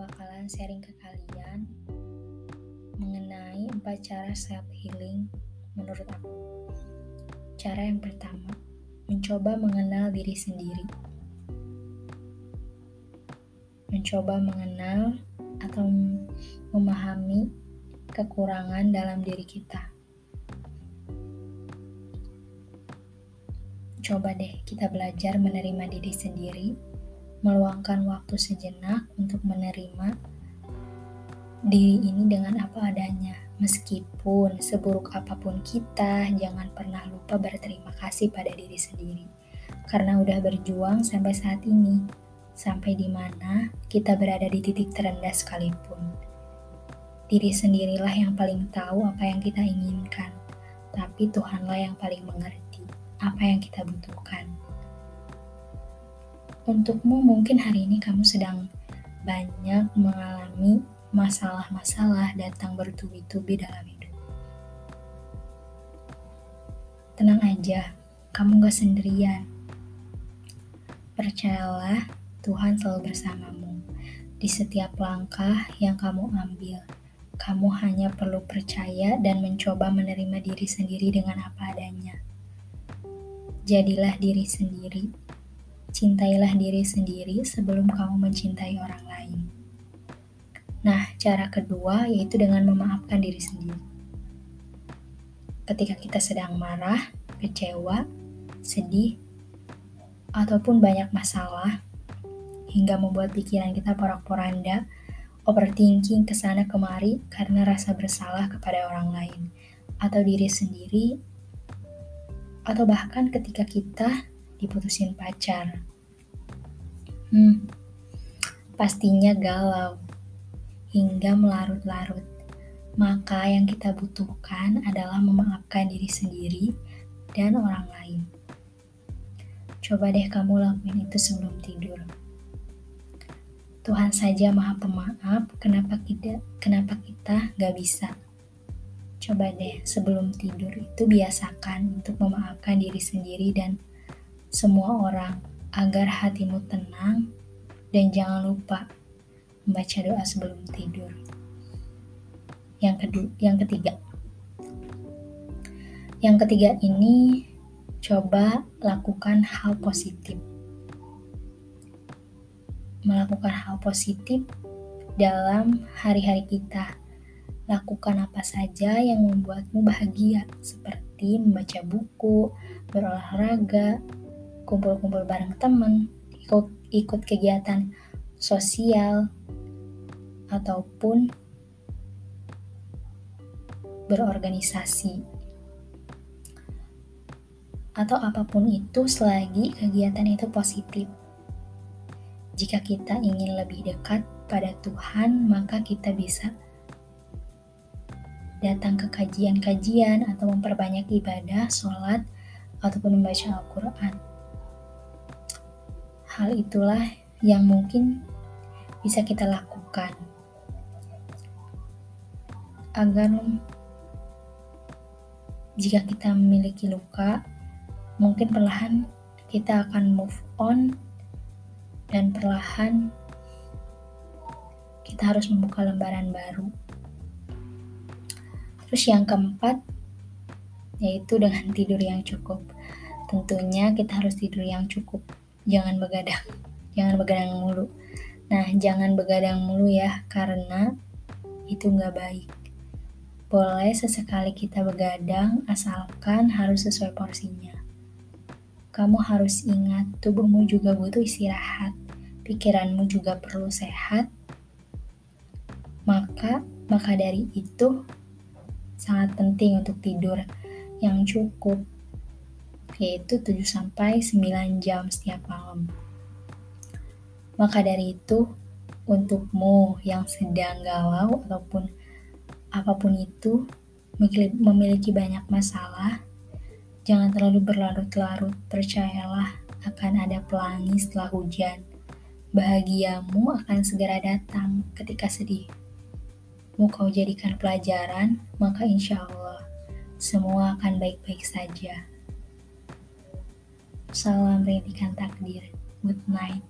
bakalan sharing ke kalian mengenai empat cara self healing menurut aku. Cara yang pertama, mencoba mengenal diri sendiri. Mencoba mengenal atau memahami kekurangan dalam diri kita. Coba deh kita belajar menerima diri sendiri, meluangkan waktu sejenak untuk menerima diri ini dengan apa adanya. Meskipun seburuk apa pun kita, jangan pernah lupa berterima kasih pada diri sendiri. Karena udah berjuang sampai saat ini, sampai di mana kita berada di titik terendah sekalipun. Diri sendirilah yang paling tahu apa yang kita inginkan, tapi Tuhanlah yang paling mengerti apa yang kita butuhkan. Untukmu mungkin hari ini kamu sedang banyak mengalami masalah-masalah datang bertubi-tubi dalam hidup. Tenang aja, kamu gak sendirian. Percayalah, Tuhan selalu bersamamu di setiap langkah yang kamu ambil. Kamu hanya perlu percaya dan mencoba menerima diri sendiri dengan apa adanya. Jadilah diri sendiri. Cintailah diri sendiri sebelum kamu mencintai orang lain. Nah, cara kedua yaitu dengan memaafkan diri sendiri. Ketika kita sedang marah, kecewa, sedih, ataupun banyak masalah, hingga membuat pikiran kita porak-poranda, overthinking ke sana kemari karena rasa bersalah kepada orang lain atau diri sendiri, atau bahkan ketika kita diputusin pacar. Hmm, pastinya galau hingga melarut-larut. Maka yang kita butuhkan adalah memaafkan diri sendiri dan orang lain. Coba deh kamu lakuin itu sebelum tidur. Tuhan saja maha pemaaf, kenapa kita, kenapa kita gak bisa? Coba deh sebelum tidur itu biasakan untuk memaafkan diri sendiri dan semua orang agar hatimu tenang dan jangan lupa membaca doa sebelum tidur. Yang kedua, yang ketiga. Yang ketiga ini coba lakukan hal positif. Melakukan hal positif dalam hari-hari kita. Lakukan apa saja yang membuatmu bahagia, seperti membaca buku, berolahraga, kumpul-kumpul bareng teman, ikut, ikut kegiatan sosial, ataupun berorganisasi atau apa pun itu selagi kegiatan itu positif. Jika kita ingin lebih dekat pada Tuhan, maka kita bisa datang ke kajian-kajian atau memperbanyak ibadah, sholat, ataupun membaca Al-Quran. Hal itulah yang mungkin bisa kita lakukan agar jika kita memiliki luka, mungkin perlahan kita akan move on dan perlahan kita harus membuka lembaran baru. Terus yang keempat, yaitu dengan tidur yang cukup. Tentunya kita harus tidur yang cukup, jangan begadang, jangan begadang mulu. Nah, jangan begadang mulu ya, karena itu nggak baik. Boleh sesekali kita begadang, asalkan harus sesuai porsinya. Kamu harus ingat, tubuhmu juga butuh istirahat, pikiranmu juga perlu sehat. Maka, maka dari itu sangat penting untuk tidur yang cukup, yaitu 7 sampai 9 jam setiap malam. Maka dari itu, untukmu yang sedang galau ataupun apa pun itu memiliki banyak masalah, jangan terlalu berlarut-larut. Percayalah akan ada pelangi setelah hujan. Bahagiamu akan segera datang ketika sedih. Mau kau jadikan pelajaran, maka insya Allah semua akan baik-baik saja. Salam rintikan takdir. Good night.